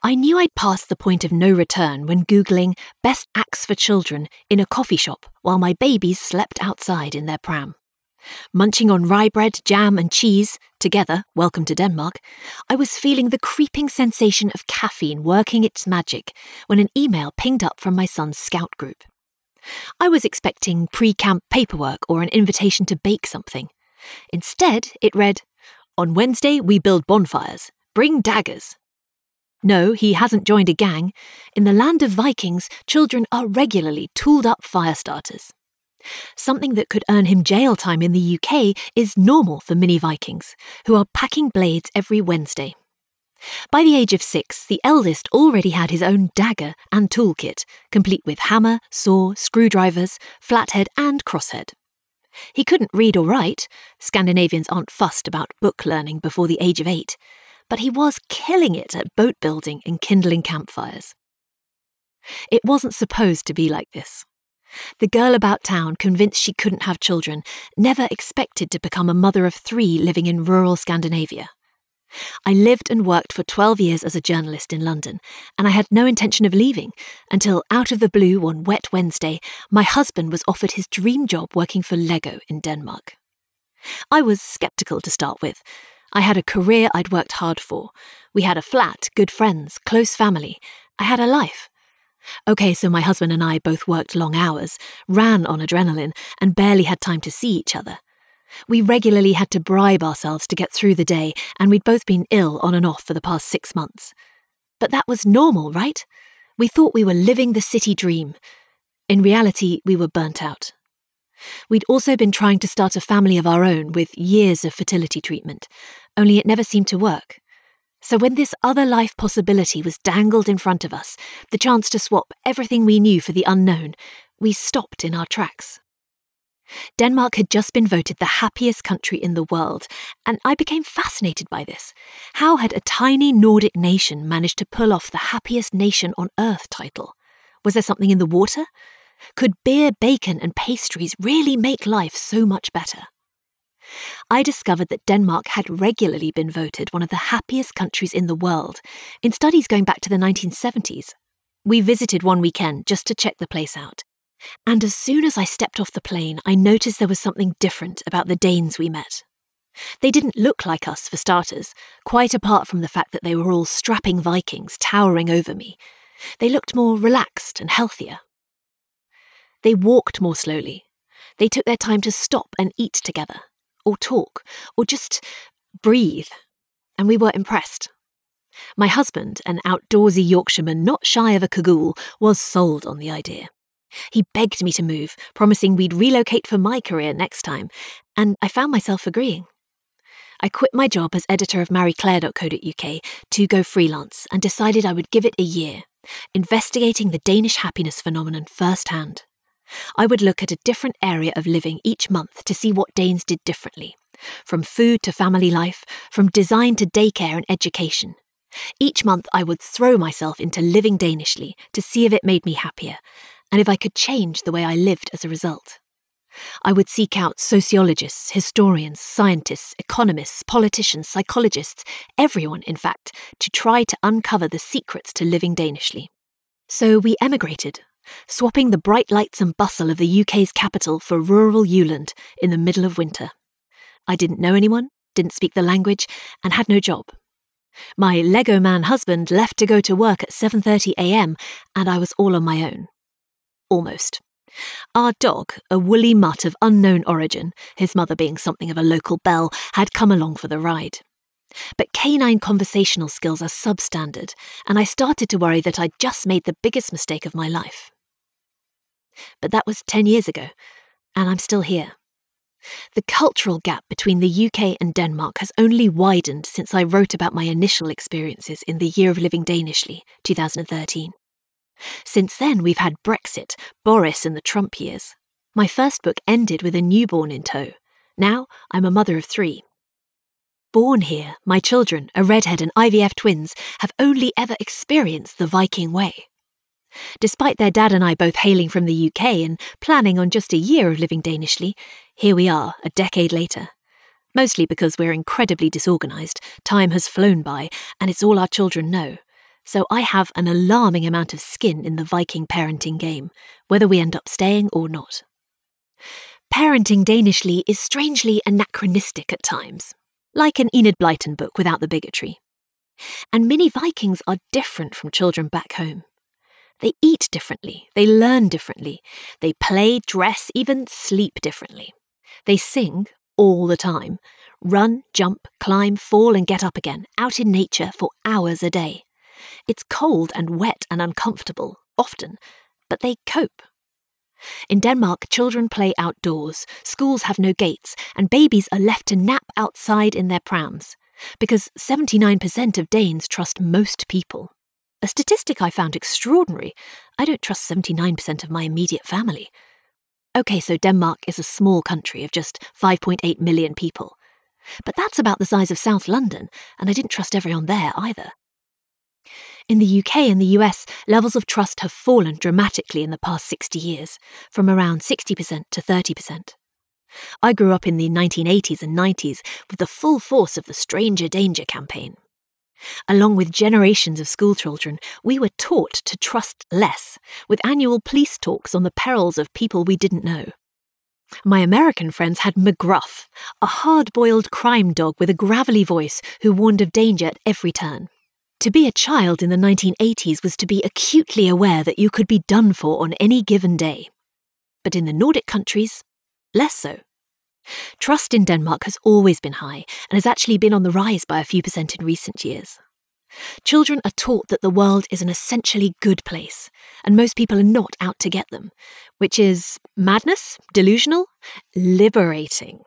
I knew I'd passed the point of no return when Googling best acts for children in a coffee shop while my babies slept outside in their pram. Munching on rye bread, jam, and cheese, together, welcome to Denmark, I was feeling the creeping sensation of caffeine working its magic when an email pinged up from my son's scout group. I was expecting pre camp paperwork or an invitation to bake something. Instead, it read, On Wednesday, we build bonfires. Bring daggers. No, he hasn't joined a gang. In the land of Vikings, children are regularly tooled up fire starters. Something that could earn him jail time in the UK is normal for mini Vikings, who are packing blades every Wednesday. By the age of six, the eldest already had his own dagger and toolkit, complete with hammer, saw, screwdrivers, flathead, and crosshead. He couldn't read or write, Scandinavians aren't fussed about book learning before the age of eight, but he was killing it at boat building and kindling campfires. It wasn't supposed to be like this. The girl about town, convinced she couldn't have children, never expected to become a mother of three living in rural Scandinavia. I lived and worked for 12 years as a journalist in London, and I had no intention of leaving until, out of the blue one wet Wednesday, my husband was offered his dream job working for Lego in Denmark. I was sceptical to start with. I had a career I'd worked hard for. We had a flat, good friends, close family. I had a life. Okay, so my husband and I both worked long hours, ran on adrenaline, and barely had time to see each other. We regularly had to bribe ourselves to get through the day, and we'd both been ill on and off for the past six months. But that was normal, right? We thought we were living the city dream. In reality, we were burnt out. We'd also been trying to start a family of our own with years of fertility treatment, only it never seemed to work. So when this other life possibility was dangled in front of us, the chance to swap everything we knew for the unknown, we stopped in our tracks. Denmark had just been voted the happiest country in the world, and I became fascinated by this. How had a tiny Nordic nation managed to pull off the happiest nation on earth title? Was there something in the water? Could beer, bacon, and pastries really make life so much better? I discovered that Denmark had regularly been voted one of the happiest countries in the world in studies going back to the 1970s. We visited one weekend just to check the place out. And as soon as I stepped off the plane, I noticed there was something different about the Danes we met. They didn't look like us, for starters, quite apart from the fact that they were all strapping Vikings towering over me. They looked more relaxed and healthier. They walked more slowly. They took their time to stop and eat together or talk, or just breathe, and we were impressed. My husband, an outdoorsy Yorkshireman not shy of a cagoule, was sold on the idea. He begged me to move, promising we'd relocate for my career next time, and I found myself agreeing. I quit my job as editor of marieclaire.co.uk to go freelance and decided I would give it a year, investigating the Danish happiness phenomenon firsthand. I would look at a different area of living each month to see what Danes did differently, from food to family life, from design to daycare and education. Each month I would throw myself into living Danishly to see if it made me happier, and if I could change the way I lived as a result. I would seek out sociologists, historians, scientists, economists, politicians, psychologists, everyone, in fact, to try to uncover the secrets to living Danishly. So we emigrated swapping the bright lights and bustle of the UK's capital for rural Jylland in the middle of winter. I didn't know anyone, didn't speak the language, and had no job. My Lego man husband left to go to work at 7:30 a.m., and I was all on my own. Almost. Our dog, a woolly mutt of unknown origin, his mother being something of a local belle, had come along for the ride. But canine conversational skills are substandard, and I started to worry that I'd just made the biggest mistake of my life. But that was 10 years ago, and I'm still here. The cultural gap between the UK and Denmark has only widened since I wrote about my initial experiences in the Year of Living Danishly, 2013. Since then, we've had Brexit, Boris, and the Trump years. My first book ended with a newborn in tow. Now I'm a mother of three. Born here, my children, a redhead and IVF twins, have only ever experienced the Viking way. Despite their dad and I both hailing from the UK and planning on just a year of living Danishly, here we are, a decade later. Mostly because we're incredibly disorganised, time has flown by, and it's all our children know. so I have an alarming amount of skin in the Viking parenting game, whether we end up staying or not. Parenting Danishly is strangely anachronistic at times, like an Enid Blyton book without the bigotry. And mini Vikings are different from children back home. They eat differently, they learn differently, they play, dress, even sleep differently. They sing all the time, run, jump, climb, fall, and get up again, out in nature for hours a day. It's cold and wet and uncomfortable, often, but they cope. In Denmark, children play outdoors, schools have no gates, and babies are left to nap outside in their prams, because 79% of Danes trust most people. A statistic I found extraordinary. I don't trust 79% of my immediate family. OK, so Denmark is a small country of just 5.8 million people. But that's about the size of South London, and I didn't trust everyone there either. In the UK and the US, levels of trust have fallen dramatically in the past 60 years, from around 60% to 30%. I grew up in the 1980s and 90s with the full force of the Stranger Danger campaign. Along with generations of schoolchildren, we were taught to trust less, with annual police talks on the perils of people we didn't know. My American friends had McGruff, a hard boiled crime dog with a gravelly voice who warned of danger at every turn. To be a child in the 1980s was to be acutely aware that you could be done for on any given day. But in the Nordic countries, less so. Trust in Denmark has always been high and has actually been on the rise by a few percent in recent years. Children are taught that the world is an essentially good place, and most people are not out to get them, which is madness, delusional, liberating.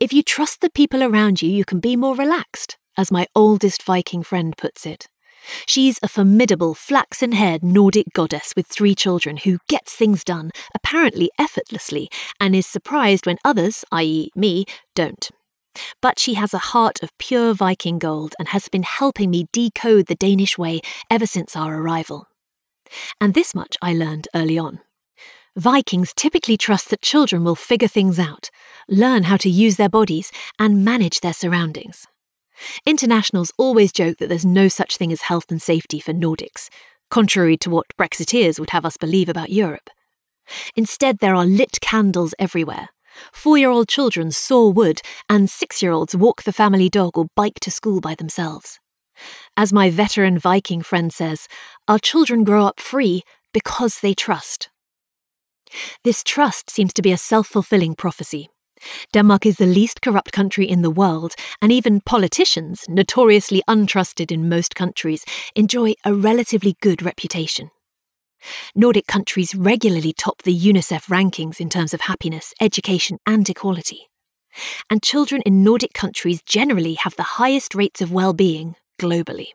If you trust the people around you, you can be more relaxed, as my oldest Viking friend puts it. She's a formidable, flaxen haired Nordic goddess with three children who gets things done, apparently effortlessly, and is surprised when others, i.e., me, don't. But she has a heart of pure Viking gold and has been helping me decode the Danish way ever since our arrival. And this much I learned early on. Vikings typically trust that children will figure things out, learn how to use their bodies, and manage their surroundings. Internationals always joke that there's no such thing as health and safety for Nordics, contrary to what Brexiteers would have us believe about Europe. Instead, there are lit candles everywhere. Four year old children saw wood, and six year olds walk the family dog or bike to school by themselves. As my veteran Viking friend says, our children grow up free because they trust. This trust seems to be a self fulfilling prophecy. Denmark is the least corrupt country in the world, and even politicians, notoriously untrusted in most countries, enjoy a relatively good reputation. Nordic countries regularly top the UNICEF rankings in terms of happiness, education, and equality. And children in Nordic countries generally have the highest rates of well being globally.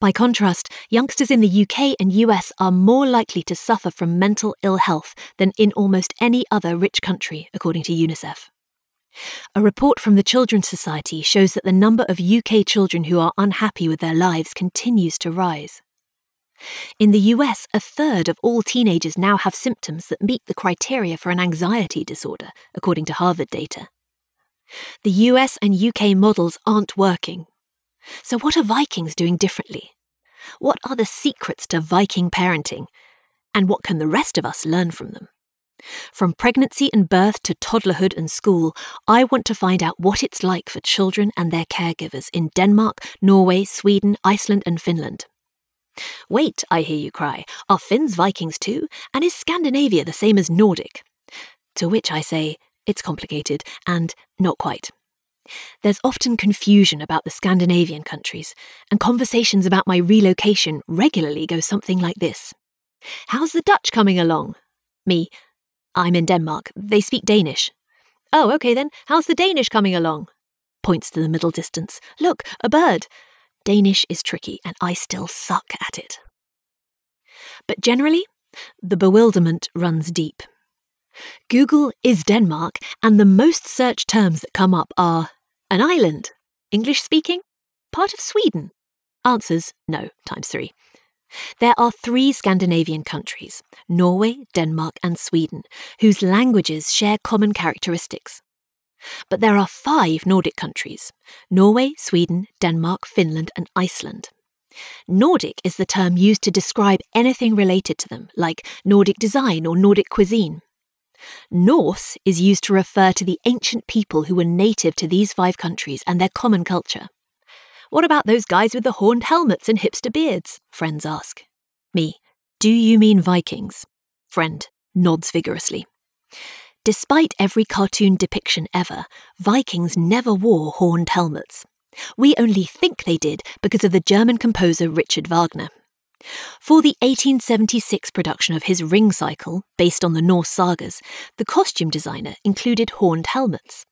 By contrast, youngsters in the UK and US are more likely to suffer from mental ill health than in almost any other rich country, according to UNICEF. A report from the Children's Society shows that the number of UK children who are unhappy with their lives continues to rise. In the US, a third of all teenagers now have symptoms that meet the criteria for an anxiety disorder, according to Harvard data. The US and UK models aren't working, so, what are Vikings doing differently? What are the secrets to Viking parenting? And what can the rest of us learn from them? From pregnancy and birth to toddlerhood and school, I want to find out what it's like for children and their caregivers in Denmark, Norway, Sweden, Iceland, and Finland. Wait, I hear you cry, are Finns Vikings too? And is Scandinavia the same as Nordic? To which I say, it's complicated and not quite. There's often confusion about the Scandinavian countries, and conversations about my relocation regularly go something like this How's the Dutch coming along? Me, I'm in Denmark. They speak Danish. Oh, okay then. How's the Danish coming along? Points to the middle distance. Look, a bird. Danish is tricky, and I still suck at it. But generally, the bewilderment runs deep. Google is Denmark, and the most searched terms that come up are an island, English speaking, part of Sweden. Answers no, times three. There are three Scandinavian countries Norway, Denmark, and Sweden whose languages share common characteristics. But there are five Nordic countries Norway, Sweden, Denmark, Finland, and Iceland. Nordic is the term used to describe anything related to them, like Nordic design or Nordic cuisine. Norse is used to refer to the ancient people who were native to these five countries and their common culture. What about those guys with the horned helmets and hipster beards? Friends ask. Me, do you mean Vikings? Friend nods vigorously. Despite every cartoon depiction ever, Vikings never wore horned helmets. We only think they did because of the German composer Richard Wagner. For the 1876 production of his Ring Cycle, based on the Norse sagas, the costume designer included horned helmets.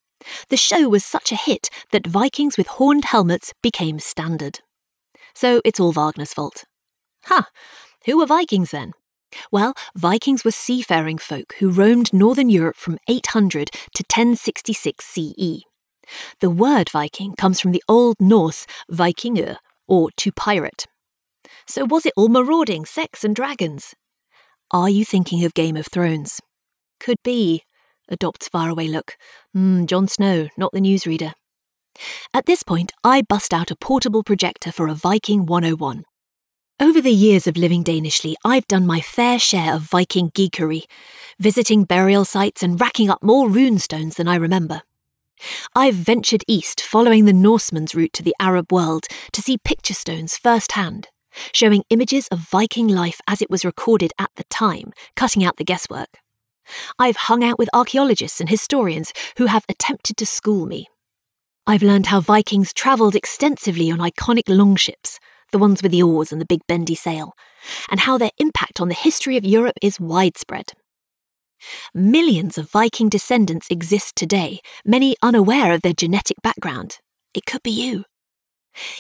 The show was such a hit that Vikings with horned helmets became standard. So it's all Wagner's fault. Huh, who were Vikings then? Well, Vikings were seafaring folk who roamed northern Europe from 800 to 1066 CE. The word Viking comes from the Old Norse Vikingr, or to pirate. So was it all marauding, sex, and dragons? Are you thinking of Game of Thrones? Could be, adopts faraway look. Hmm, Jon Snow, not the newsreader. At this point, I bust out a portable projector for a Viking 101. Over the years of living Danishly, I've done my fair share of Viking geekery, visiting burial sites and racking up more runestones than I remember. I've ventured east following the Norsemen's route to the Arab world to see picture stones firsthand, showing images of Viking life as it was recorded at the time, cutting out the guesswork. I've hung out with archaeologists and historians who have attempted to school me. I've learned how Vikings travelled extensively on iconic longships, the ones with the oars and the big bendy sail, and how their impact on the history of Europe is widespread. Millions of Viking descendants exist today, many unaware of their genetic background. It could be you.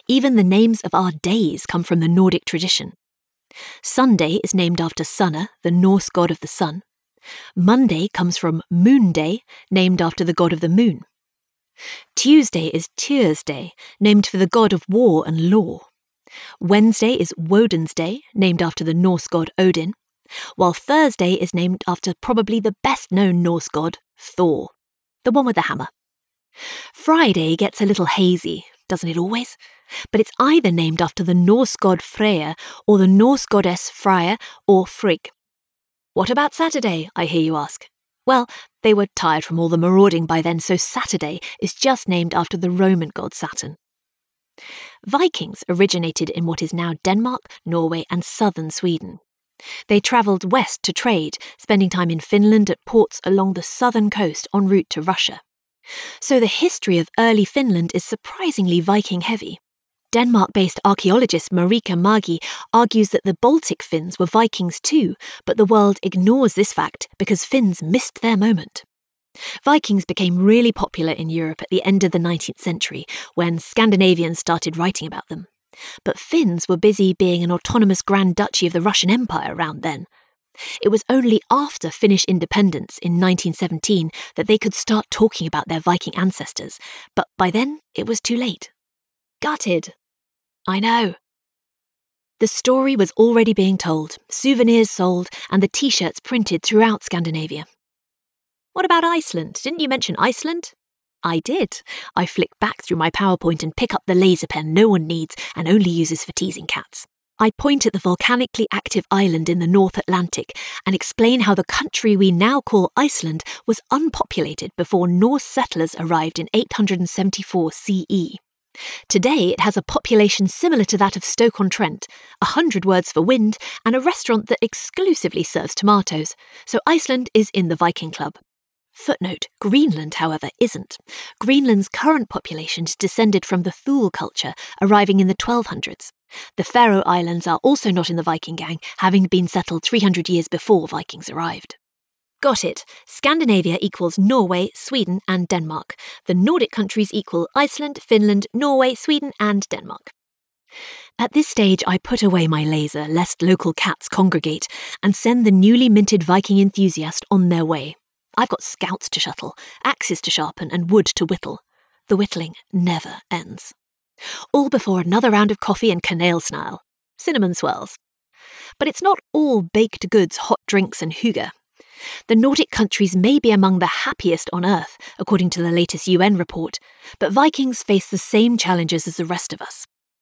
Even the names of our days come from the Nordic tradition. Sunday is named after Sunna, the Norse god of the sun. Monday comes from Moon Day, named after the god of the moon. Tuesday is Tuesday, named for the god of war and law. Wednesday is Woden's Day, named after the Norse god Odin while Thursday is named after probably the best known Norse god, Thor, the one with the hammer. Friday gets a little hazy, doesn't it always? But it's either named after the Norse god Frey or the Norse goddess Freya or Frigg. What about Saturday, I hear you ask? Well, they were tired from all the marauding by then, so Saturday is just named after the Roman god Saturn. Vikings originated in what is now Denmark, Norway, and southern Sweden. They travelled west to trade, spending time in Finland at ports along the southern coast en route to Russia. So the history of early Finland is surprisingly Viking heavy. Denmark based archaeologist Marika Mägi argues that the Baltic Finns were Vikings too, but the world ignores this fact because Finns missed their moment. Vikings became really popular in Europe at the end of the 19th century when Scandinavians started writing about them. But Finns were busy being an autonomous Grand Duchy of the Russian Empire around then. It was only after Finnish independence in 1917 that they could start talking about their Viking ancestors, but by then it was too late. Gutted. I know. The story was already being told, souvenirs sold, and the t shirts printed throughout Scandinavia. What about Iceland? Didn't you mention Iceland? I did. I flick back through my PowerPoint and pick up the laser pen no one needs and only uses for teasing cats. I point at the volcanically active island in the North Atlantic and explain how the country we now call Iceland was unpopulated before Norse settlers arrived in 874 CE. Today it has a population similar to that of Stoke-on-Trent, a hundred words for wind, and a restaurant that exclusively serves tomatoes, so Iceland is in the Viking Club. Footnote Greenland, however, isn't. Greenland's current population is descended from the Thule culture, arriving in the 1200s. The Faroe Islands are also not in the Viking gang, having been settled 300 years before Vikings arrived. Got it. Scandinavia equals Norway, Sweden, and Denmark. The Nordic countries equal Iceland, Finland, Norway, Sweden, and Denmark. At this stage, I put away my laser lest local cats congregate and send the newly minted Viking enthusiast on their way. I've got scouts to shuttle, axes to sharpen, and wood to whittle. The whittling never ends. All before another round of coffee and kanelsnegl, cinnamon swirls. But it's not all baked goods, hot drinks, and hygge. The Nordic countries may be among the happiest on earth, according to the latest UN report, but Vikings face the same challenges as the rest of us.